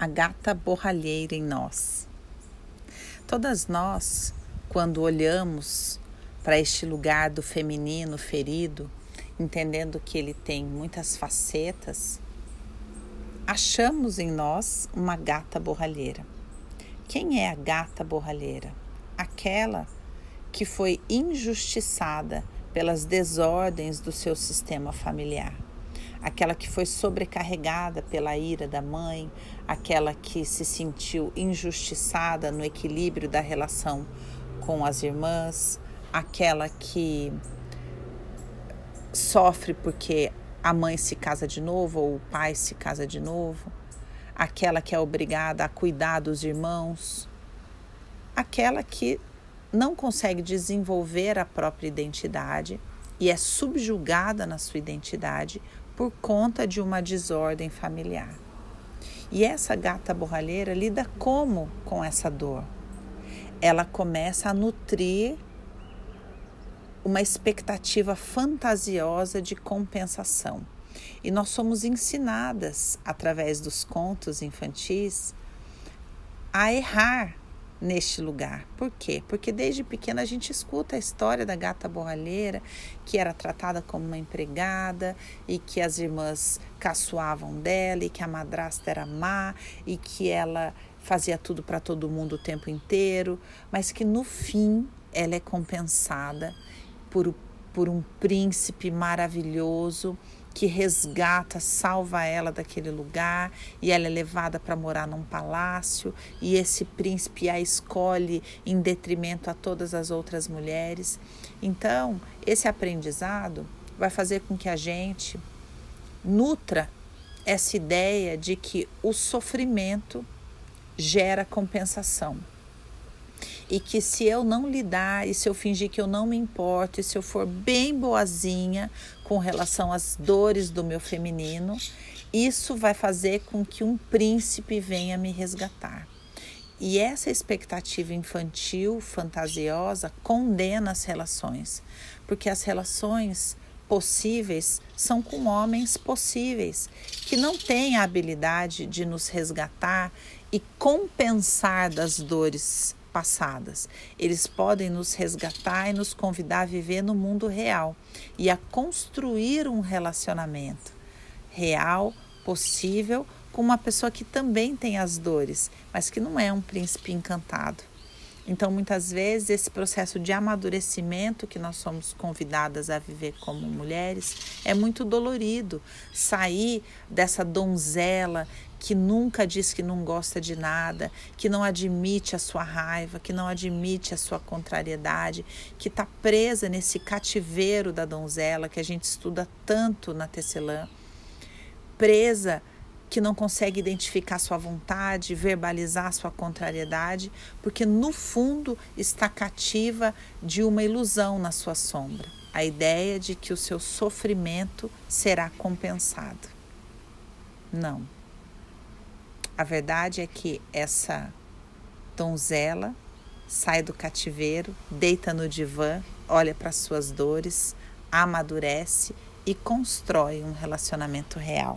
a gata borralheira em nós. Todas nós, quando olhamos para este lugar do feminino ferido, entendendo que ele tem muitas facetas, achamos em nós uma gata borralheira. Quem é a gata borralheira? Aquela que foi injustiçada pelas desordens do seu sistema familiar aquela que foi sobrecarregada pela ira da mãe, aquela que se sentiu injustiçada no equilíbrio da relação com as irmãs, aquela que sofre porque a mãe se casa de novo ou o pai se casa de novo, aquela que é obrigada a cuidar dos irmãos, aquela que não consegue desenvolver a própria identidade e é subjugada na sua identidade por conta de uma desordem familiar. E essa gata borralheira lida como com essa dor? Ela começa a nutrir uma expectativa fantasiosa de compensação. E nós somos ensinadas, através dos contos infantis, a errar neste lugar. Por quê? Porque desde pequena a gente escuta a história da gata borralheira, que era tratada como uma empregada e que as irmãs caçoavam dela e que a madrasta era má e que ela fazia tudo para todo mundo o tempo inteiro, mas que no fim ela é compensada por, por um príncipe maravilhoso que resgata, salva ela daquele lugar e ela é levada para morar num palácio e esse príncipe a escolhe em detrimento a todas as outras mulheres. Então, esse aprendizado vai fazer com que a gente nutra essa ideia de que o sofrimento gera compensação e que se eu não lidar e se eu fingir que eu não me importo e se eu for bem boazinha com relação às dores do meu feminino, isso vai fazer com que um príncipe venha me resgatar. E essa expectativa infantil, fantasiosa, condena as relações, porque as relações possíveis são com homens possíveis, que não têm a habilidade de nos resgatar e compensar das dores passadas. Eles podem nos resgatar e nos convidar a viver no mundo real e a construir um relacionamento real, possível, com uma pessoa que também tem as dores, mas que não é um príncipe encantado. Então, muitas vezes, esse processo de amadurecimento que nós somos convidadas a viver como mulheres é muito dolorido. Sair dessa donzela que nunca diz que não gosta de nada, que não admite a sua raiva, que não admite a sua contrariedade, que está presa nesse cativeiro da donzela que a gente estuda tanto na tecelã, presa que não consegue identificar sua vontade, verbalizar sua contrariedade, porque no fundo está cativa de uma ilusão na sua sombra, a ideia de que o seu sofrimento será compensado. Não. A verdade é que essa donzela sai do cativeiro, deita no divã, olha para suas dores, amadurece e constrói um relacionamento real.